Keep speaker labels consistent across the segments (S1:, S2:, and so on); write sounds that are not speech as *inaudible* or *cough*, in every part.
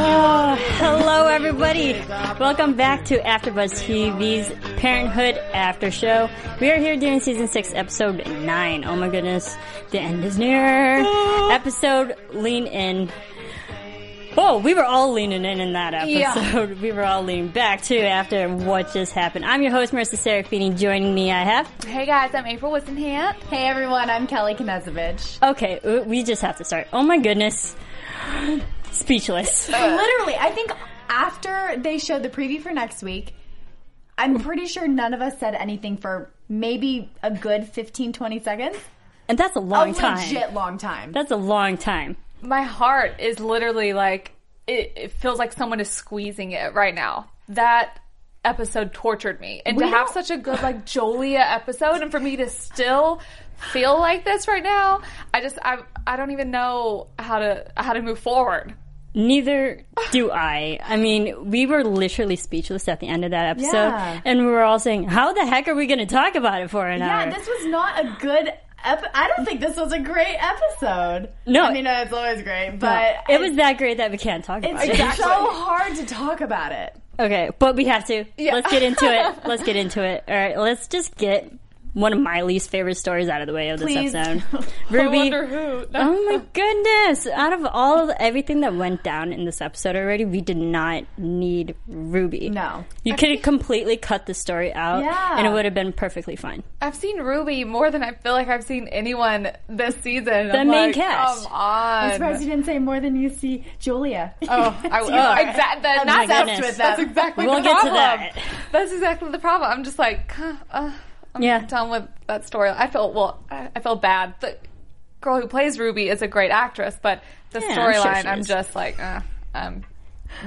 S1: Oh, hello everybody. Welcome back to AfterBuzz TV's Parenthood After Show. We are here doing season 6, episode 9. Oh my goodness, the end is near. episode Lean In. Whoa, we were all leaning in in that episode. We were all leaning back too after what just happened. I'm your host, Marissa Serafini. Joining me, I have.
S2: Hey guys, I'm April Wissenhant.
S3: Hey everyone, I'm Kelly Knezovich.
S1: Okay, uh, we just have to start. Oh my goodness. Speechless. *laughs*
S3: Literally, I think after they showed the preview for next week, I'm pretty sure none of us said anything for maybe a good 15, 20 seconds.
S1: And that's a long
S3: a
S1: time.
S3: legit long time.
S1: That's a long time.
S2: My heart is literally like, it, it feels like someone is squeezing it right now. That episode tortured me. And
S3: We
S2: to have
S3: don't-
S2: such a good, like, Jolia episode and for me to still feel like this right now, I just, I, I don't even know how to, how to move forward.
S1: Neither do I. I mean, we were literally speechless at the end of that episode,
S3: Yeah.
S1: and we were all saying, "How the heck are we going to talk about it for an
S3: yeah,
S1: hour?"
S3: Yeah, this was not a good. Ep- I don't think this was a great episode.
S1: No.
S3: I mean it's always great,
S1: No,
S3: but
S1: it was that great that we can't talk
S3: It's
S1: about it.
S3: It's so hard to talk about it.
S1: Okay, but we have to.
S3: Yeah.
S1: Let's get into it. *laughs* Let's get into it. All right, let's just get one of my least favorite stories out of the way of this
S3: Please.
S1: episode. *laughs*
S2: I
S1: Ruby.
S2: wonder who. *laughs*
S1: Oh my goodness! Out of all of everything that went down in this episode already, we did not need Ruby.
S3: No.
S1: You could have completely cut the story out,
S3: Yeah.
S1: and it would have been perfectly fine.
S2: I've seen Ruby more than I feel like I've seen anyone this season.
S1: The
S2: I'm
S1: main
S2: like,
S1: cast.
S2: Come on.
S3: I'm surprised you didn't say more than you see Julia.
S2: Oh, I, *laughs*
S3: You
S2: oh,
S3: are
S2: exactly. That,
S1: my
S2: that's,
S1: goodness.
S2: that's, that's exactly
S1: We'll
S2: the
S1: get to
S2: problem.
S1: that.
S2: That's exactly the problem. I'm just like, uh, I'm
S1: Yeah.
S2: done with that story. I feel well. I, I feel bad. The girl who plays Ruby is a great actress, but the
S1: Yeah, I'm sure
S2: storyline, I'm just like, uh, I'm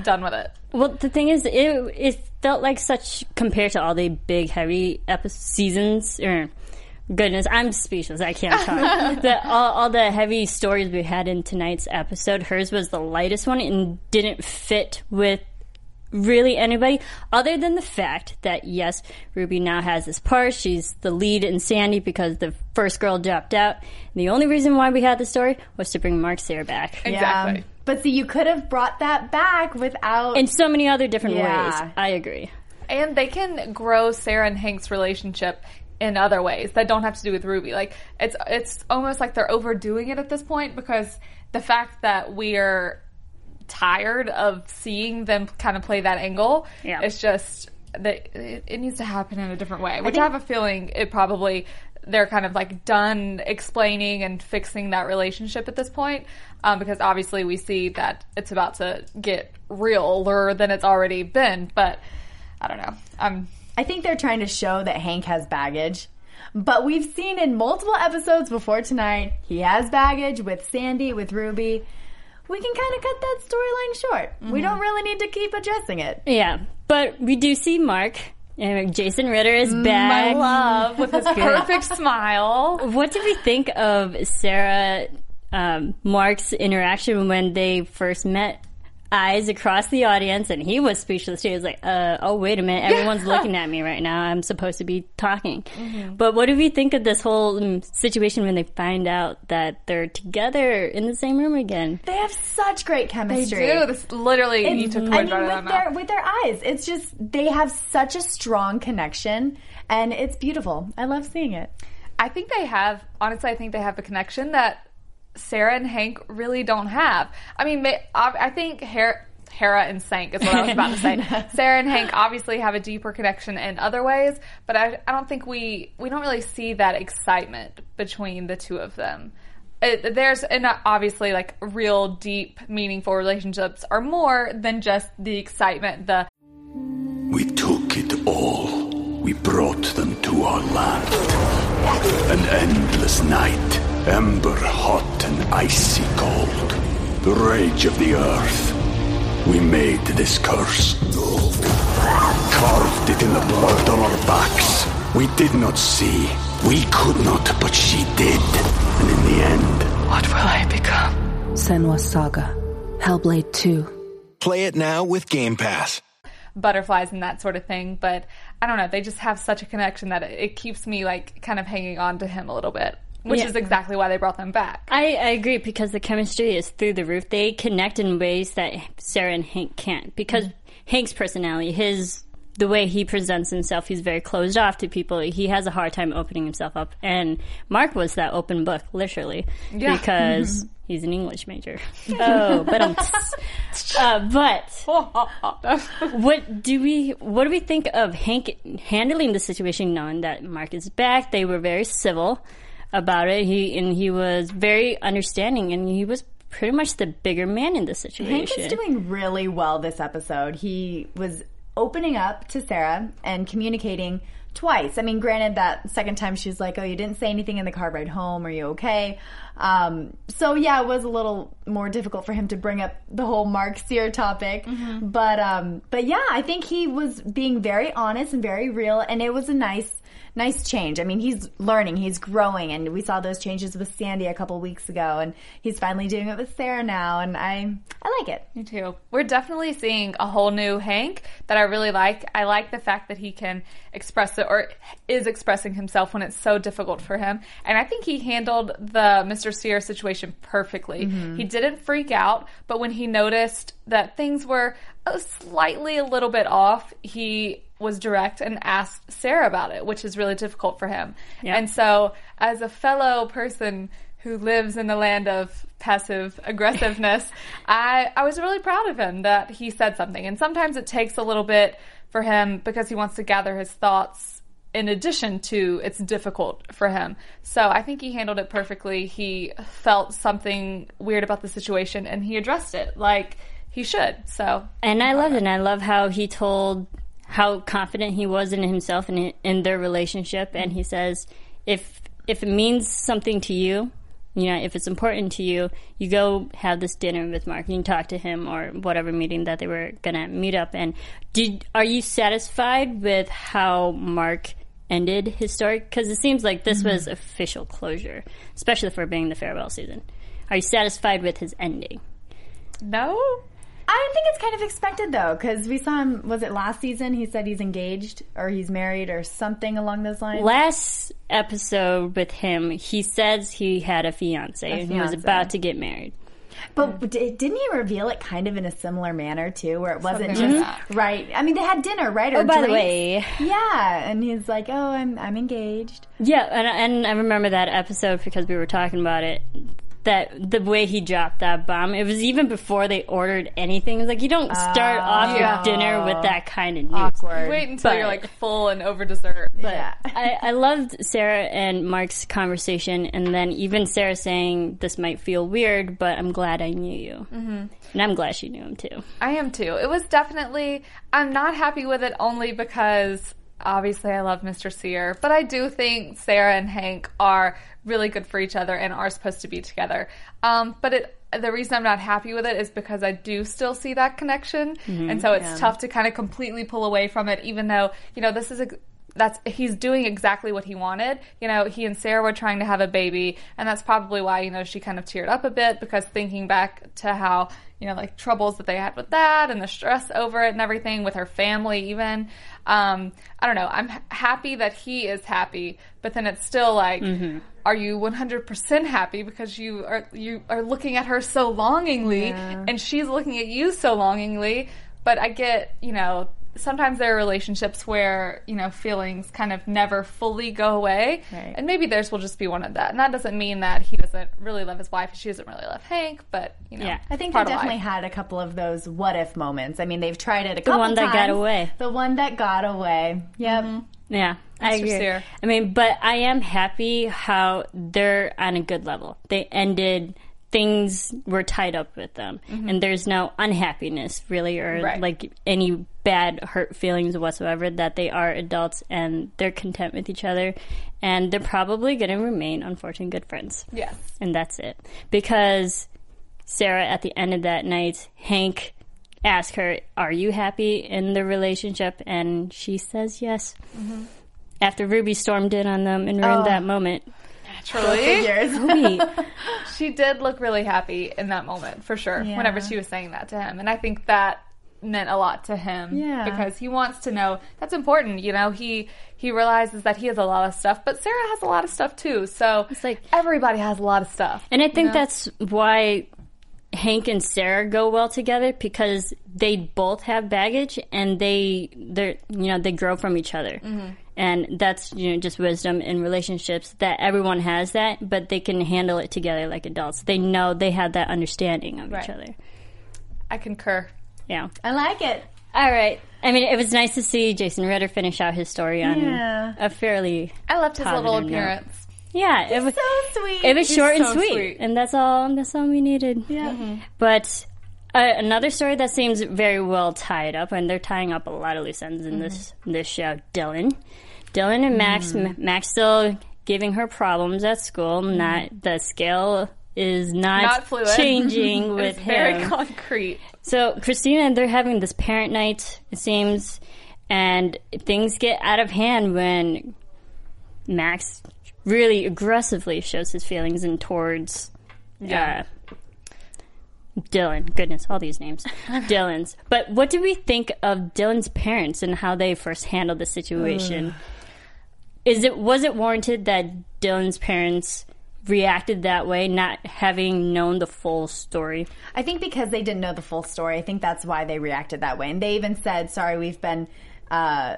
S2: done with it.
S1: Well, the thing is, it it felt like such compared to all the big heavy epi- seasons. Or, goodness, I'm speechless. I can't talk. *laughs* the, all, all the heavy stories we had in tonight's episode, hers was the lightest one and didn't fit with really anybody other than the fact that yes, Ruby now has this part. She's the lead in Sandy because the first girl dropped out. And the only reason why we had the story was to bring Mark Cyr back.
S2: Exactly.
S3: Yeah. But see, you could have brought that back without.
S1: In so many other different
S3: Yeah.
S1: ways. I agree.
S2: And they can grow Sarah and Hank's relationship in other ways that don't have to do with Ruby. Like it's it's almost like they're overdoing it at this point because the fact that we're tired of seeing them kind of play that angle,
S1: Yeah.
S2: it's just that it, it needs to happen in a different way. Which I, have a feeling it probably they're kind of like done explaining and fixing that relationship at this point. Um, because obviously we see that it's about to get realer than it's already been, but I don't know. I'm
S3: I think they're trying to show that Hank has baggage. But we've seen in multiple episodes before tonight, he has baggage with Sandy, with Ruby. We can kind of cut that storyline short. We
S1: Mhm.
S3: don't really need to keep addressing it.
S1: Yeah, but we do see Mark. And Jason Ritter is back.
S2: My love, with his *laughs* perfect smile.
S1: What did we think of Sarah um, Mark's interaction when they first met? Eyes across the audience, and he was speechless. He was like, uh, "Oh, wait a minute! Everyone's *laughs* looking at me right now. I'm supposed to be talking."
S3: Mm-hmm.
S1: But what do we think of this whole um, situation when they find out that they're together in the same room again?
S3: They have such great chemistry.
S2: They
S3: chemistry.
S2: do. This literally, you took the
S3: I mean,
S2: out of
S3: with their
S2: mouth.
S3: with their eyes, it's just they have such a strong connection, and it's beautiful. I love seeing it.
S2: I think they have, honestly, I think they have a connection that Sarah and Hank really don't have. I mean, I I think Hera, Hera and Sank is what I was about to say. *laughs* Sarah and Hank obviously have a deeper connection in other ways, but I, I don't think we, we don't really see that excitement between the two of them. It, there's, and obviously, like real deep, meaningful relationships are more than just the excitement, the
S4: We took it all. We brought them to our land. An endless night, ember hot and icy cold. The rage of the earth. We made this curse. Carved it in the blood on our backs. We did not see. We could not, but she did. And in the end,
S5: What will I become?
S6: Senua's Saga. Hellblade 2.
S7: Play it now with Game Pass.
S2: butterflies and that sort of thing. But I don't know, they just have such a connection that it, it keeps me like kind of hanging on to him a little bit, which
S1: Yeah.
S2: is exactly why they brought them back.
S1: I, I agree because the chemistry is through the roof. They connect in ways that Sarah and Hank can't because Hank's personality, his the way he presents himself, he's very closed off to people. He has a hard time opening himself up. And Mark was that open book, literally,
S2: Yeah.
S1: because he's an English major. *laughs* Oh, but um, uh, but *laughs* what do we what do we think of Hank handling the situation, knowing that Mark is back? They were very civil about it. He and he was very understanding, and he was pretty much the bigger man in the situation.
S3: Hank is doing really well this episode. He was opening up to Sarah and communicating twice. I mean, granted, that second time she was like, "Oh, you didn't say anything in the car ride home. Are you okay?" Um, so yeah, it was a little more difficult for him to bring up the whole Mark Cyr topic. But um, but yeah, I think he was being very honest and very real, and it was a nice. Nice change. I mean, he's learning, he's growing, and we saw those changes with Sandy a couple weeks ago, and he's finally doing it with Sarah now, and I, I like it.
S2: Me too. We're definitely seeing a whole new Hank that I really like. I like the fact that he can express it or is expressing himself when it's so difficult for him. And I think he handled the Mr. Cyr situation perfectly. He didn't freak out, but when he noticed that things were uh, slightly a little bit off, he was direct and asked Sarah about it, which is really difficult for him.
S1: Yeah.
S2: And so, as a fellow person who lives in the land of passive aggressiveness, *laughs* I, I was really proud of him that he said something. And sometimes it takes a little bit for him because he wants to gather his thoughts in addition to it's difficult for him. So I think he handled it perfectly. He felt something weird about the situation and he addressed it like he should. So
S1: And I love it. And I love how he told how confident he was in himself and in their relationship. And he says, if if it means something to you, you know, if it's important to you, you go have this dinner with Mark. You can talk to him or whatever meeting that they were gonna meet up. And did are you satisfied with how Mark? Ended his story because it seems like this mm-hmm. was official closure, especially for being the farewell season. Are you satisfied with his ending?
S2: no,
S3: I think it's kind of expected though, because we saw him. Was it last season? He said he's engaged or he's married or something along those lines.
S1: Last episode with him, he says he had a fiance and he was about to get married.
S3: But d- didn't he reveal it kind of in a similar manner too, where it wasn't
S2: Something
S3: just
S2: like
S3: right? I mean, they had dinner, right? Or
S1: Oh, by the way,
S3: yeah, and he's like, "Oh, I'm I'm engaged."
S1: yeah, and, and I remember that episode because we were talking about it. That the way he dropped that bomb, it was even before they ordered anything. It was like you don't start off
S2: yeah.
S1: your dinner with that kind of news.
S3: Awkward.
S2: wait until
S1: But-
S2: you're like full and over dessert.
S1: But
S3: Yeah. *laughs*
S1: I, I loved Sarah and Mark's conversation, and then even Sarah saying, "This might feel weird, but I'm glad I knew you," mm-hmm. and I'm glad she knew him too.
S2: I am too. It was definitely, I'm not happy with it only because obviously I love Mr. Cyr, but I do think Sarah and Hank are really good for each other and are supposed to be together. Um, but it the reason I'm not happy with it is because I do still see that connection,
S1: Mm-hmm.
S2: and so it's
S3: Yeah.
S2: tough to kind of completely pull away from it. Even though you know this is a that's he's doing exactly what he wanted. You know, he and Sarah were trying to have a baby, and that's probably why you know she kind of teared up a bit because thinking back to how you know like troubles that they had with that and the stress over it and everything with her family even. Um, I don't know. I'm happy that he is happy, but then it's still like, are you 100% happy because you are you are looking at her so longingly, and she's looking at you so longingly? But I get, you know, sometimes there are relationships where you know feelings kind of never fully go away,
S1: Right.
S2: and maybe theirs will just be one of that. And that doesn't mean that he doesn't really love his wife, she doesn't really love Hank, but you know,
S1: Yeah.
S3: I think they
S2: part of
S3: definitely
S2: life.
S3: had a couple of those what if moments. I mean, they've tried it a
S1: The
S3: couple the
S1: one that got away.
S3: The one that got away. Yep. Mm-hmm.
S1: Yeah, I agree.
S2: Cyr.
S1: I mean, but I am happy how they're on a good level. They ended things were tied up with them, mm-hmm. and there's no unhappiness really, or
S2: Right.
S1: like any bad hurt feelings whatsoever. That they are adults and they're content with each other, and they're probably going to remain unfortunately good friends.
S2: Yes.
S1: and that's it. Because Sarah, at the end of that night, Hank asked her, "Are you happy in the relationship?" And she says yes. Mm-hmm. After Ruby stormed in on them and ruined oh. that moment,
S2: Naturally.
S3: Figures. *laughs* *laughs*
S2: She did look really happy in that moment for sure
S3: Yeah.
S2: whenever she was saying that to him and i think that meant a lot to him
S3: Yeah.
S2: because he wants to know that's important you know he he realizes that he has a lot of stuff but sarah has a lot of stuff too so
S1: It's like-
S2: everybody has a lot of stuff
S1: and I think
S2: know?
S1: that's why Hank and Sarah go well together because they both have baggage and they they're you know they grow from each other. Mm-hmm. And that's you know just wisdom in relationships that everyone has that, but they can handle it together like adults. They know they have that understanding of
S2: Right.
S1: each other.
S2: i concur
S1: Yeah.
S3: I like it.
S1: All right. I mean, it was nice to see Jason Ritter finish out his story on
S3: Yeah.
S1: a fairly
S2: i loved his little
S1: Positive note.
S2: appearance
S1: yeah. It was
S3: So sweet.
S1: it was
S2: He's
S1: short and sweet,
S2: sweet.
S1: and that's all. That's all we needed.
S3: Yeah.
S1: But uh, another story that seems very well tied up, and they're tying up a lot of loose ends in this this show. Dylan, Dylan and Max. M- Max still giving her problems at school. Not the scale is not,
S2: not *laughs*
S1: changing with
S2: it's
S1: him.
S2: very concrete
S1: So Christina and they're having this parent night, it seems, and things get out of hand when Max really aggressively shows his feelings and towards
S2: Yeah.
S1: uh, Dylan. Goodness, all these names. *laughs* Dylan's. But what do we think of Dylan's parents and how they first handled the situation? Is it was it warranted that Dylan's parents reacted that way, not having known the full story?
S3: I think because they didn't know the full story, I think that's why they reacted that way. And they even said, "Sorry, we've been." Uh,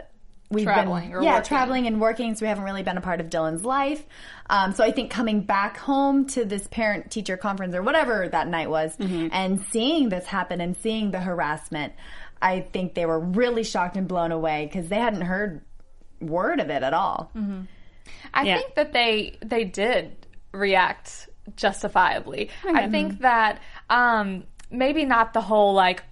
S3: We've
S2: Traveling
S3: been,
S2: or
S3: yeah,
S2: working.
S3: traveling and working, so we haven't really been a part of Dylan's life. Um, so I think coming back home to this parent teacher conference or whatever that night was, and seeing this happen and seeing the harassment, I think they were really shocked and blown away because they hadn't heard word of it at all.
S2: I
S1: Yeah.
S2: think that they they did react justifiably. I think that um, maybe not the whole like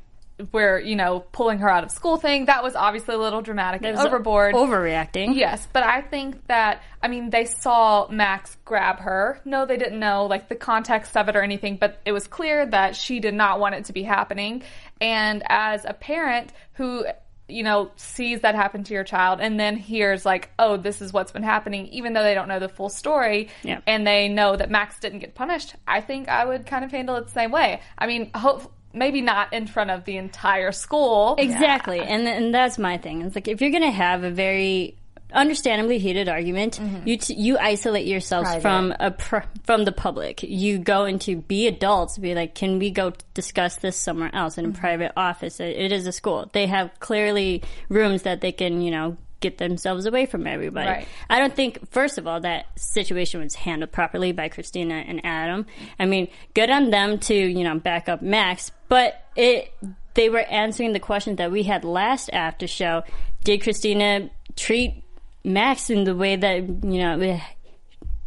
S2: where you know pulling her out of school thing. That was obviously a little dramatic and overboard.
S1: Overreacting.
S2: Yes, but I think that I mean they saw Max grab her. No, they didn't know like the context of it or anything, but it was clear that she did not want it to be happening. And as a parent who you know sees that happen to your child and then hears like, "Oh, this is what's been happening," even though they don't know the full story
S1: Yeah.
S2: and they know that Max didn't get punished, I think I would kind of handle it the same way. I mean, hope maybe not in front of the entire school.
S1: Exactly, and and that's my thing. It's like if you're gonna have a very understandably heated argument, mm-hmm. you t- you isolate yourselves
S3: Private.
S1: from a pr- from the public. You go into be adults, be like, can we go discuss this somewhere else in a mm-hmm. private office? It, it is a school. They have clearly rooms that they can, you know. Get themselves away from everybody.
S2: Right.
S1: I don't think, first of all, that situation was handled properly by Christina and Adam. I mean, good on them to, you know, back up Max, but it, they were answering the question that we had last after show. Did Christina treat Max in the way that, you know, eh,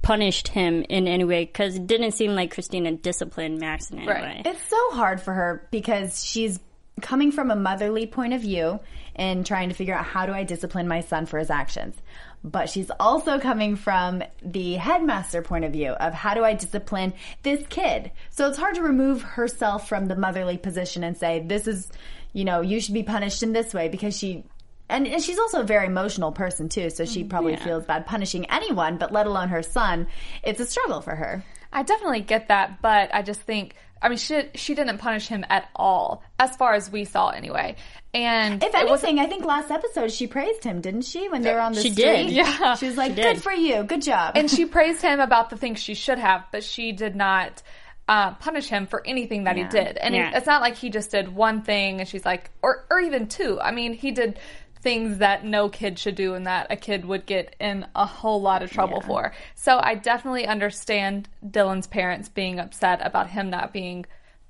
S1: punished him in any way? Because it didn't seem like Christina disciplined Max in any
S2: Right.
S1: way.
S3: It's so hard for her because she's coming from a motherly point of view and trying to figure out how do I discipline my son for his actions. But she's also coming from the headmaster point of view of how do I discipline this kid. So it's hard to remove herself from the motherly position and say, this is, you know, you should be punished in this way because she and, and she's also a very emotional person too, so she probably
S2: Yeah.
S3: feels bad punishing anyone, but let alone her son. It's a struggle for her.
S2: I definitely get that, but I just think I mean she she didn't punish him at all, as far as we saw anyway. And
S3: If anything, I think last episode she praised him, didn't she? When they were on the
S2: She
S3: street,
S2: did. Yeah.
S3: she was like,
S2: She
S3: "Good for you, good job."
S2: and she *laughs* praised him about the things she should have, but she did not uh, punish him for anything that
S3: Yeah.
S2: he did. And
S3: Yeah.
S2: it's not like he just did one thing and she's like, or or even two. I mean, he did things that no kid should do and that a kid would get in a whole lot of trouble for. So I definitely understand Dylan's parents being upset about him not being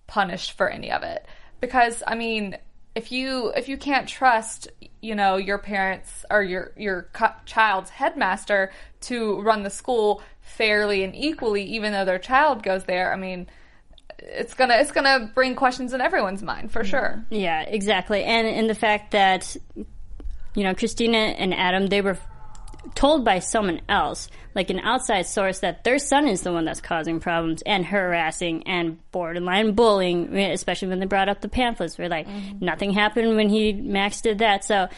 S2: punished for any of it because I mean if you if you can't trust you know your parents or your your child's headmaster to run the school fairly and equally even though their child goes there I mean it's gonna it's gonna bring questions in everyone's mind for sure
S1: Yeah, exactly. And and the fact that you know Christina and Adam they were told by someone else, like an outside source, that their son is the one that's causing problems and harassing and borderline bullying, especially when they brought up the pamphlets. We're like, mm-hmm. nothing happened when he Max did that. So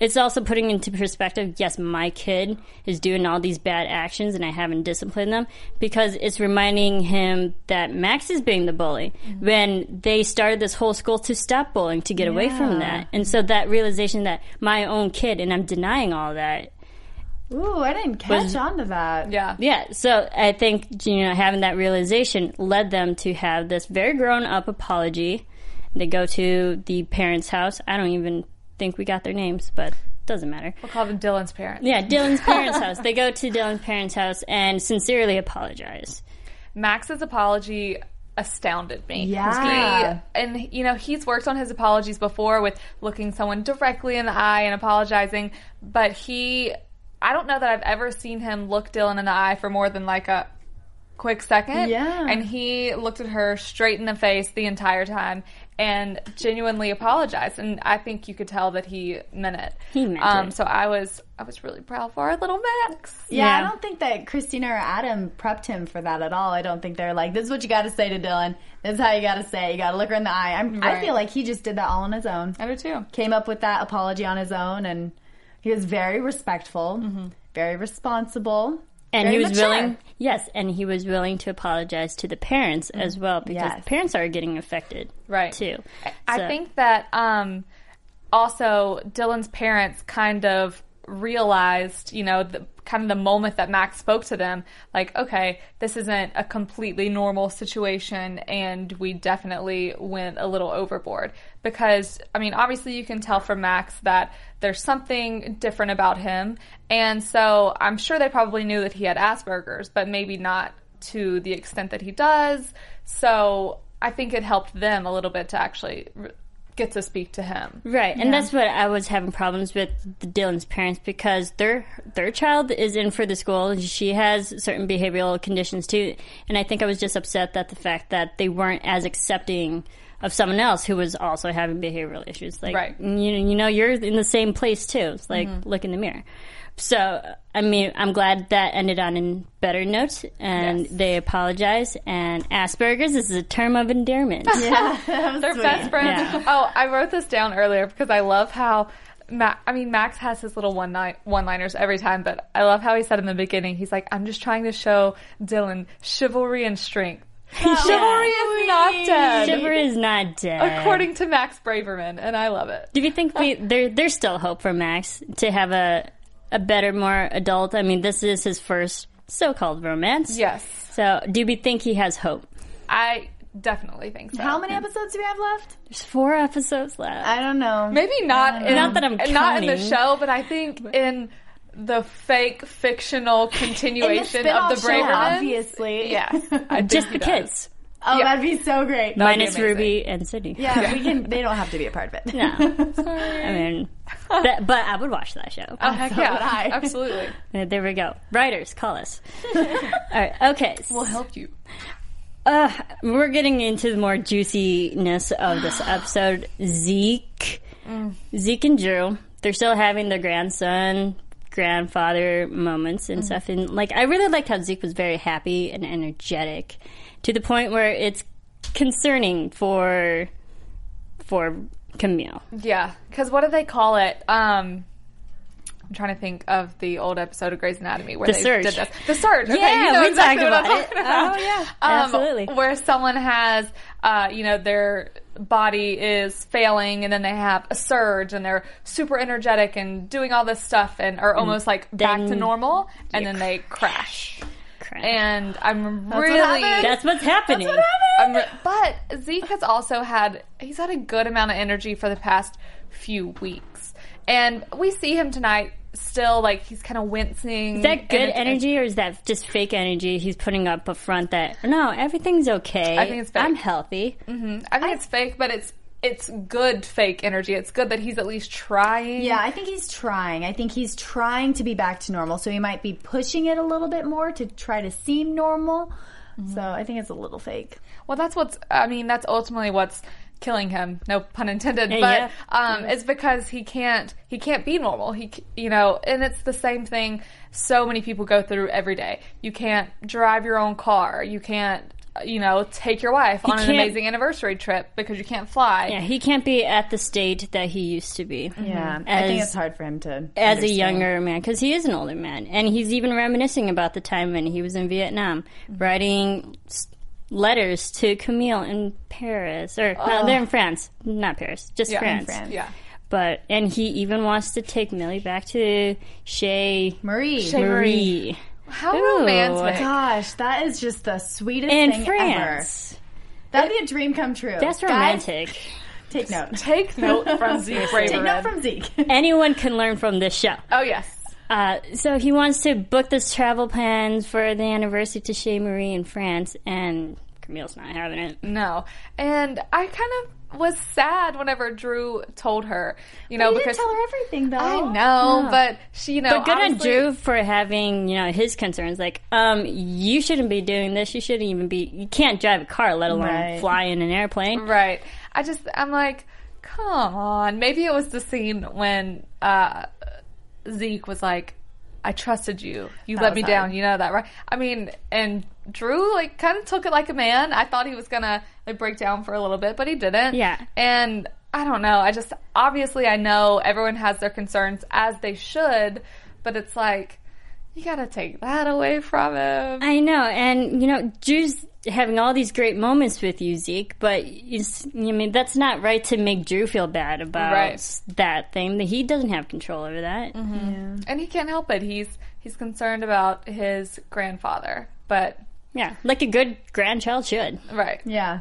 S1: it's also putting into perspective, yes, my kid is doing all these bad actions and I haven't disciplined them because it's reminding him that Max is being the bully mm-hmm. when they started this whole school to stop bullying, to get away from that. And so that realization that my own kid, and I'm denying all that,
S3: Ooh, I didn't catch
S1: Was-
S3: on to that.
S2: Yeah.
S1: yeah, so I think you know having that realization led them to have this very grown up apology. They go to the parents' house. I don't even think we got their names, but doesn't matter.
S2: we'll call them Dylan's parents
S1: Yeah, Dylan's *laughs* parents' house. They go to Dylan's parents' house and sincerely apologize.
S2: Max's apology astounded me.
S3: Yeah.
S2: He, and you know, he's worked on his apologies before with looking someone directly in the eye and apologizing, but he I don't know that I've ever seen him look Dylan in the eye for more than like a quick second.
S3: Yeah.
S2: And he looked at her straight in the face the entire time and genuinely apologized. And I think you could tell that he meant it.
S1: He meant
S2: um,
S1: it.
S2: So I was I was really proud for our little Max.
S3: Yeah, I don't think that Christina or Adam prepped him for that at all. I don't think they're like, this is what you got to say to Dylan. This is how you got to say. it. You got to look her in the eye. I'm, I feel like he just did that all on his own.
S2: I do too.
S3: Came up with that apology on his own, and he was very respectful, very responsible,
S1: And
S3: very
S1: he was willing, yes, and he was willing to apologize to the parents as well because
S3: Yes.
S1: the parents are getting affected,
S2: Right.
S1: Too.
S2: I
S1: So-
S2: think that um, also Dylan's parents kind of realized, you know, the, kind of the moment that Max spoke to them, like, okay, this isn't a completely normal situation, and we definitely went a little overboard. Because, I mean, obviously you can tell from Max that there's something different about him, and so I'm sure they probably knew that he had Asperger's, but maybe not to the extent that he does. So I think it helped them a little bit to actually get to speak to him.
S1: Right, and that's what I was having problems with the Dylan's parents because their their child is in for the school and she has certain behavioral conditions too, and I think I was just upset that the fact that they weren't as accepting of someone else who was also having behavioral issues. Like,
S2: Right.
S1: you you know, you're in the same place too. It's like mm-hmm. look in the mirror. So, I mean, I'm glad that ended on a better note, and
S2: Yes.
S1: they apologize. And Asperger's is a term of endearment. *laughs*
S3: Yeah,
S2: They're
S3: sweet.
S2: best friends.
S1: Yeah.
S2: Oh, I wrote this down earlier because I love how. Ma- I mean, Max has his little one ni- one-liners every time, but I love how he said in the beginning, he's like, "I'm just trying to show Dylan chivalry and strength." *laughs* Chivalry is not dead,
S1: Chivalry is not dead.
S2: according to Max Braverman, and I love it.
S1: Do you think we there there's still hope for Max to have a a better, more adult? I mean, this is his first so-called romance.
S2: Yes,
S1: So, do we think he has hope?
S2: I definitely think so.
S3: How many episodes do we have left?
S1: There's four episodes left.
S3: I don't know.
S2: Maybe not. In,
S1: Not that I'm
S2: not in the show, but I think in the fake fictional continuation
S3: In the
S2: of the
S3: spin-off show, obviously.
S2: yeah. I think
S1: Just
S2: he
S1: the
S2: does.
S1: kids,
S3: Oh,
S2: Yeah.
S3: that'd be so great.
S1: minus. Ruby and Sydney.
S3: Yeah, we can. They don't have to be a part of it.
S1: No, *laughs* I mean, *laughs* that, but I would watch that show.
S2: Oh heck
S3: So
S2: yeah,
S3: would I.
S2: absolutely. *laughs*
S1: Uh, There we go. Writers, call us. All right. Okay.
S2: We'll help you.
S1: Uh, we're getting into the more juiciness of this *gasps* episode. Zeke, Zeke and Drew, they're still having their grandson, grandfather moments and stuff. And like, I really liked how Zeke was very happy and energetic, to the point where it's concerning for for Camille.
S2: Yeah, because what do they call it? Um, I'm trying to think of the old episode of Grey's Anatomy where
S1: The
S2: they did this. The Surge. Okay,
S1: Yeah,
S2: you know
S1: we
S2: exactly
S1: talked
S2: what I'm
S1: about it.
S2: about.
S1: Oh, yeah, *laughs*
S2: Um,
S1: absolutely.
S2: Where someone has, uh, you know, their body is failing, and then they have a surge, and they're super energetic and doing all this stuff, and are almost like back to normal, and then they crash. And I'm
S1: what
S2: really
S1: happened. That's what's happening.
S2: That's what happened. Um, but Zeke has also had he's had a good amount of energy for the past few weeks, and we see him tonight still like he's kind of wincing.
S1: Is that good
S2: and it's-
S1: energy or is that just fake energy he's putting up a front that, no, everything's okay.
S2: I think it's fake.
S1: I'm healthy.
S2: hmm I think it's fake, but it's it's good fake energy. It's good that he's at least trying.
S3: Yeah, I think he's trying. I think he's trying to be back to normal. So he might be pushing it a little bit more to try to seem normal. So I think it's a little fake.
S2: Well, that's what's. I mean, that's ultimately what's killing him. No pun intended.
S1: Yeah,
S2: but
S1: yeah.
S2: um, it's because he can't. He can't be normal. He, you know, and it's the same thing. So many people go through every day. You can't drive your own car. You can't. You know, take your wife
S1: He
S2: on an amazing anniversary trip because you can't fly.
S1: Yeah, he can't be at the state that he used to be.
S3: Yeah, I
S1: mm-hmm.
S3: think it's hard for him to.
S1: As a younger man, because he is an older man, and he's even reminiscing about the time when he was in Vietnam, mm-hmm. writing letters to Camille in Paris, or no, they're in France, not Paris, just
S2: Yeah,
S1: France.
S2: France. Yeah.
S1: But and he even wants to take Millie back to Chez
S3: Marie.
S2: Chez
S1: Marie
S2: How
S1: Ooh.
S2: romantic.
S3: Gosh, that is just the sweetest
S1: in
S3: thing
S1: France.
S3: ever. That'd be a dream come true.
S1: That's
S3: Guys,
S1: romantic. *laughs*
S3: take note. *laughs*
S2: Take note from Zeke *laughs*
S3: Take note from Zeke.
S1: Anyone can learn from this show.
S2: Oh yes.
S1: Uh, so he wants to book this travel plans for the anniversary to Chez Marie in France, and Camille's not having it.
S2: No. And I kind of was sad whenever Drew told her, you know,
S3: you
S2: because
S3: didn't tell her everything though.
S2: I know,
S1: No.
S2: but she, you know,
S1: But good on Drew for having, you know, his concerns. Like, um, you shouldn't be doing this. You shouldn't even be. You can't drive a car, let alone
S3: Right.
S1: fly in an airplane.
S2: Right. I just, I'm like, come on. Maybe it was the scene when uh, Zeke was like, I trusted you. You let me
S3: hard.
S2: down. You know that, right? I mean, and Drew, like, kind of took it like a man. I thought he was going to, like, break down for a little bit, but he didn't.
S1: Yeah.
S2: And I don't know. I just, obviously, I know everyone has their concerns as they should, but it's like, you gotta take that away from him.
S1: I know, and you know, Drew's having all these great moments with you, Zeke. But you, I mean, that's not right to make Drew feel bad about
S2: Right.
S1: that thing. That he doesn't have control over that. Mm-hmm.
S2: and he can't help it. He's he's concerned about his grandfather, but
S1: Yeah, like a good grandchild should.
S2: right,
S3: Yeah.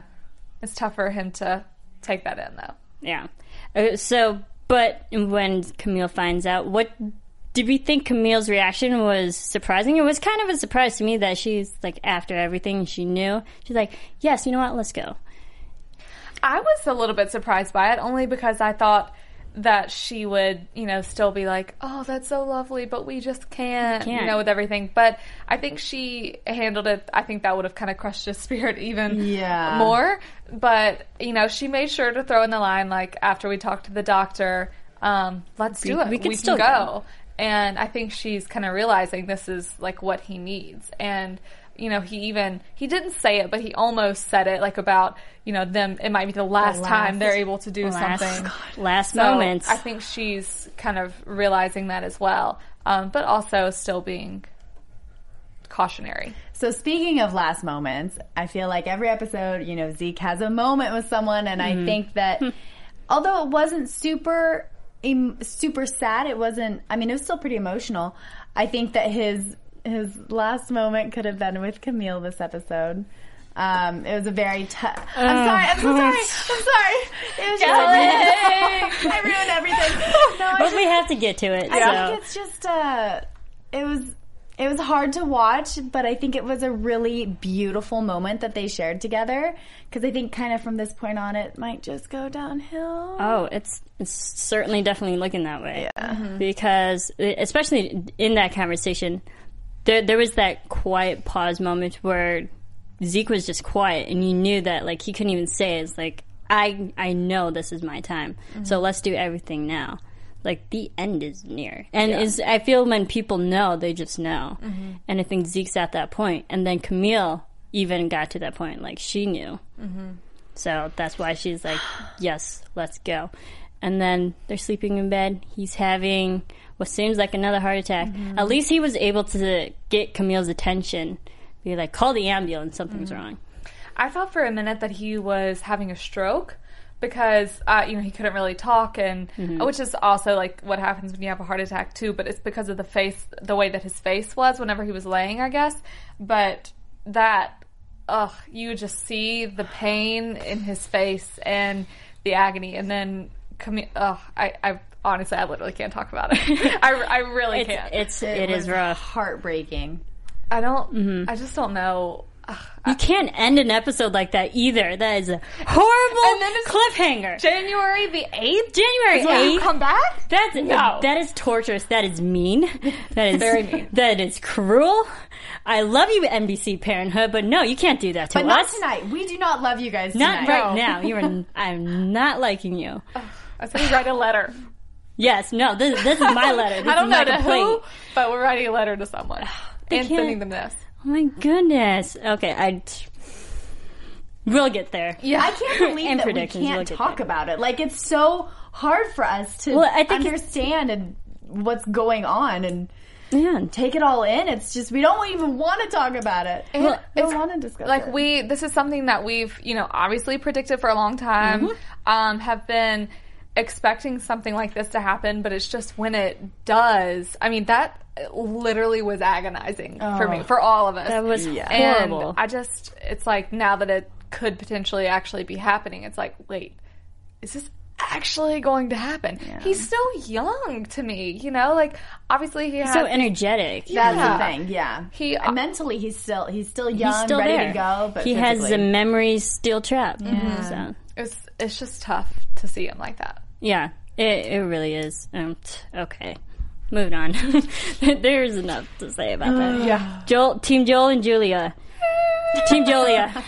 S2: It's tough for him to take that in though.
S1: Yeah. Uh, so, but when Camille finds out, what did we think Camille's reaction was surprising? It was kind of a surprise to me that she's like, after everything she knew, she's like, yes, you know what, let's go.
S2: I was a little bit surprised by it, only because I thought that she would, you know, still be like, "Oh, that's so lovely," but we just can't, you
S1: Can't.
S2: know, with everything. But I think she handled it. I think that would have kind of crushed his *laughs* spirit even
S3: Yeah.
S2: more. But you know, she made sure to throw in the line like after we talked to the doctor, um, "Let's do it.
S1: we can
S2: we
S1: still
S2: can
S1: go."
S2: go." And I think she's kind of realizing this is like what he needs. And you know, he even he didn't say it, but he almost said it like about you know them. It might be the last,
S3: last-
S2: time they're able to do
S1: Last,
S2: something.
S1: last
S2: So
S1: moments.
S2: I think she's kind of realizing that as well, um, but also still being cautionary.
S3: So speaking of last moments, I feel like every episode, you know, Zeke has a moment with someone, and I think that *laughs* although it wasn't super, super sad, it wasn't. I mean, it was still pretty emotional. I think that his his last moment could have been with Camille this episode. Um, it was a very tough. I'm sorry. I'm so sorry. I'm sorry. It was just, I ruined everything. No, I
S1: but
S3: just-
S1: we have to get to it.
S3: I
S1: so.
S3: think it's just uh it was it was hard to watch, but I think it was a really beautiful moment that they shared together because I think kind of from this point on it might just go downhill.
S1: Oh, it's it's certainly definitely looking that way. Yeah. Because especially in that conversation, there there was that quiet pause moment where Zeke was just quiet, and you knew that like he couldn't even say it. It's like I I know this is my time, mm-hmm. so let's do everything now. Like the end is near, and
S2: Yeah.
S1: is I feel when people know, they just know, mm-hmm. and I think Zeke's at that point, and then Camille even got to that point, like she knew. Mm-hmm. So that's why she's like, yes, let's go. And then they're sleeping in bed. He's having what seems like another heart attack. Mm-hmm. At least he was able to get Camille's attention. Be like, call the ambulance, something's mm-hmm. wrong.
S2: I thought for a minute that he was having a stroke because uh, you know he couldn't really talk, and mm-hmm. which is also like what happens when you have a heart attack too. But it's because of the face, the way that his face was whenever he was laying, I guess. But that, ugh, you just see the pain in his face and the agony, and then Camille. Ugh, I, I honestly, I literally can't talk about it. *laughs* I, I really
S1: It's
S2: can't.
S1: it's it is rough.
S3: heartbreaking.
S2: I don't. Mm-hmm. I just don't know. Ugh,
S1: You can't end an episode like that either. That is a horrible
S2: And then it's-
S1: cliffhanger.
S2: January the eighth.
S1: January
S2: Will you
S1: 8th.
S2: come back?
S1: That's
S2: No.
S1: that is torturous. That is mean. That is
S2: Very mean. *laughs*
S1: That is cruel. I love you, NBC Parenthood, but no, you can't do that to
S3: But not
S1: us.
S3: tonight. We do not love you guys
S1: Not
S3: tonight.
S1: right now. You are. I'm not liking you. *sighs*
S2: I said write a letter.
S1: Yes, no. This, this is my letter. *laughs* This
S2: I don't
S1: is
S2: know to
S1: complaint.
S2: who, but we're writing a letter to someone *sighs*
S1: They
S2: and
S1: can't-
S2: sending them this.
S1: Oh my goodness. Okay, I. We'll get there.
S3: Yeah, I can't *laughs* believe
S1: And
S3: that we
S1: predictions,
S3: can't
S1: look at
S3: talk
S1: that.
S3: about it. Like it's so hard for us to
S1: Well, I think it's-
S3: understand and what's going on and
S1: Yeah.
S3: take it all in. It's just we don't even want to talk about it.
S2: Well,
S3: we don't want to discuss
S2: like
S3: it.
S2: we this is something that we've you know obviously predicted for a long time
S1: Mm-hmm.
S2: um have been expecting something like this to happen but it's just when it does i mean that literally was agonizing for me oh. for all of us
S1: Oh. That was
S2: and
S1: horrible.
S2: i just it's like now that it could potentially actually be happening it's like wait is this actually going to happen he's so young to me you know like obviously he has
S1: so energetic.
S3: That's
S2: Yeah.
S3: the thing. Yeah,
S2: He-
S3: And uh, mentally he's still he's still young,
S1: He's still
S3: ready
S1: there.
S3: to go. But
S1: he has the
S3: physically-
S1: memories still trapped. So
S2: it's it's just tough to see him like that
S1: yeah, it it really is. Um, okay, moving on. *laughs* There's enough to say about that.
S2: yeah
S1: Joel, Team Joel and Julia. Team Julia.